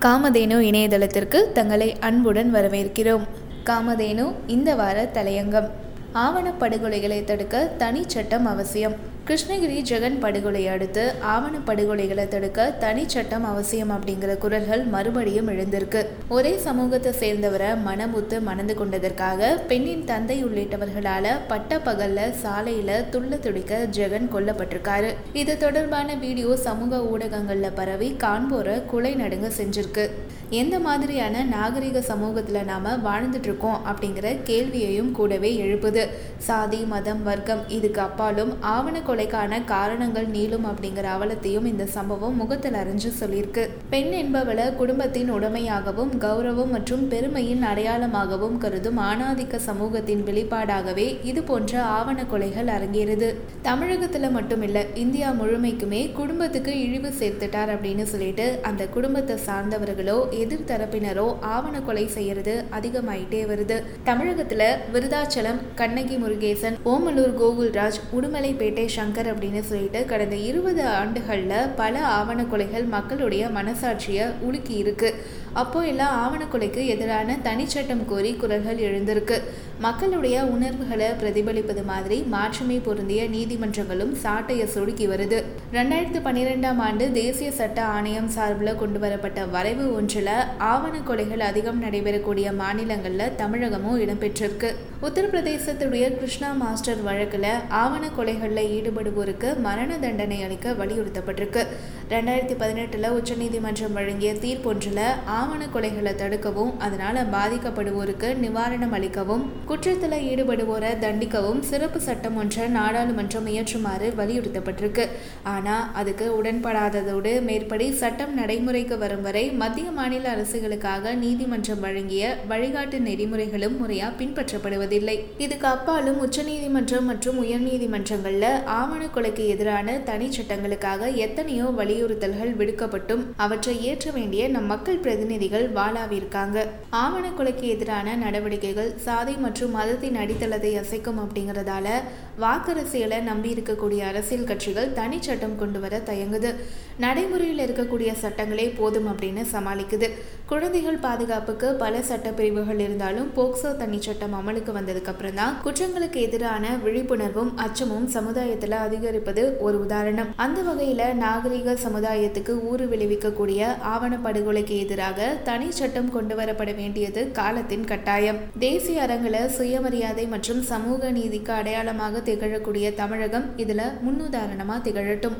காமதேனு இணையதளத்திற்கு தங்களை அன்புடன் வரவேற்கிறோம். காமதேனு இந்த வார தலையங்கம். ஆவணப்படுகொலைகளை தடுக்க தனி சட்டம் அவசியம். கிருஷ்ணகிரி ஜெகன் படுகொலை அடுத்து ஆவண படுகொலைகளை தடுக்க தனி சட்டம் அவசியம் அப்படிங்கிற குரல்கள் மறுபடியும் எழுந்திருக்கு. ஒரே சமூகத்தை சேர்ந்தவரை மனமுத்து மணந்து கொண்டதற்காக பெண்ணின் தந்தை உள்ளிட்டவர்களால பட்ட பகல்ல சாலையில துள்ள துடிக்க ஜெகன் கொல்லப்பட்டிருக்காரு. இது தொடர்பான வீடியோ சமூக ஊடகங்கள்ல பரவி காண்போரை குலை நடுங்க செஞ்சிருக்கு. எந்த மாதிரியான நாகரிக சமூகத்துல நாம வாழ்ந்துட்டு இருக்கோம் அப்படிங்கிற கேள்வியையும் கூடவே எழுப்புது. சாதி மதம் வர்க்கம் இதுக்கு அப்பாலும் ஆவண கொலைக்கான காரணங்கள் நீளும் அப்படிங்கிற அவலத்தையும் இந்த சம்பவம் முகத்தில் அறிஞ்சு சொல்லியிருக்கு. பெண் என்பவளை குடும்பத்தின் உடமையாகவும் கௌரவம் மற்றும் பெருமையின் அடையாளமாகவும் கருதும் ஆணாதிக்க சமூகத்தின் வெளிப்பாடாகவே இது போன்ற ஆவண கொலைகள் அரங்கேறுது. தமிழகத்துல மட்டுமில்ல இந்தியா முழுமைக்குமே குடும்பத்துக்கு இழிவு சேர்த்துட்டார் அப்படின்னு சொல்லிட்டு அந்த குடும்பத்தை சார்ந்தவர்களோ எதிர்த்தரப்பினரோ ஆவண கொலை செய்யறது அதிகமாயிட்டே வருது. தமிழகத்துல விருதாச்சலம் கண்ணகி முருகேசன் ஓமலூர் கோகுல்ராஜ் உடுமலைப்பேட்டை சங்கர் அப்படின்னு சொல்லிட்டு கடந்த இருபது ஆண்டுகளில் பல ஆவண கொலைகள் மக்களுடைய மனசாட்சியை உலுக்கி இருக்கு அப்போ எல்லாம் ஆவணக்கொலைக்கு எதிரான தனிச்சட்டம் கோரி குரல்கள் எழுந்திருக்கு. மக்களுடைய உணர்வுகளை பிரதிபலிப்பது மாதிரி மாற்றமே பொருந்திய நீதிமன்றங்களும் சாட்டையை சுருக்கி வருது. ரெண்டாயிரத்து பன்னிரெண்டாம் ஆண்டு தேசிய சட்ட ஆணையம் சார்பில் கொண்டு வரப்பட்ட வரைவு ஒன்றில் ஆவண கொலைகள் அதிகம் நடைபெறக்கூடிய மாநிலங்களில் தமிழகமும் இடம்பெற்றிருக்கு. உத்தரப்பிரதேசத்துடைய கிருஷ்ணா மாஸ்டர் வழக்கில் ஆவண கொலைகளில் ஈடுபடுவோருக்கு மரண தண்டனை அளிக்க வலியுறுத்தப்பட்டிருக்கு. ரெண்டாயிரத்தி பதினெட்டில் உச்சநீதிமன்றம் வழங்கிய தீர்ப்பொன்றில் ஆவண கொலைகளை தடுக்கவும் அதனால் பாதிக்கப்படுவோருக்கு நிவாரணம் அளிக்கவும் குற்றத்தில் ஈடுபடுவோரை தண்டிக்கவும் சிறப்பு சட்டம் ஒன்றை நாடாளுமன்றம் இயற்றுமாறு வலியுறுத்தப்பட்டிருக்கு. ஆனால் அதுக்கு உடன்படாததோடு மேற்படி சட்டம் நடைமுறைக்கு வரும் வரை மத்திய மாநில அரசுகளுக்காக நீதிமன்றம் வழங்கிய வழிகாட்டு நெறிமுறைகளும் முறையாக பின்பற்றப்படுவதில்லை. இதுக்கு அப்பாலும் உச்சநீதிமன்றம் மற்றும் உயர்நீதிமன்றங்களில் ஆவண கொலைக்கு எதிரான தனி சட்டங்களுக்காக எத்தனையோ வழி வலியுறுத்தல்கள் விடுக்கப்பட்டும். அவற்றை ஏற்ற வேண்டிய நம் மக்கள் பிரதிநிதிகள் வாழாவிருக்காங்க ஆவண கொலைக்கு எதிரான நடவடிக்கைகள் சாதி மற்றும் மதத்தின் அடித்தளத்தை அசைக்கும் அப்படிங்கிறதால வாக்கரசியலை நம்பி இருக்கக்கூடிய அரசியல் கட்சிகள் தனி சட்டம் கொண்டு வர தயங்குது. நடைமுறையில் இருக்கக்கூடிய சட்டங்களே போதும் அப்படின்னு சமாளிக்குது. குழந்தைகள் பாதுகாப்புக்கு பல சட்ட பிரிவுகள் இருந்தாலும் போக்சோ தனி சட்டம் அமலுக்கு வந்ததுக்கு அப்புறம் தான் குற்றங்களுக்கு எதிரான விழிப்புணர்வும் அச்சமும் சமுதாயத்தில் அதிகரிப்பது ஒரு உதாரணம். அந்த வகையில் நாகரிக சமுதாயத்துக்கு ஊறு விளைவிக்கக்கூடிய ஆவண படுகொலைக்கு எதிராக தனி சட்டம் கொண்டு வரப்பட வேண்டியது காலத்தின் கட்டாயம். தேசிய அரங்கில் சுயமரியாதை மற்றும் சமூக நீதிக்கு அடையாளமாக திகழக்கூடிய தமிழகம் இதுல முன்னுதாரணமா திகழட்டும்.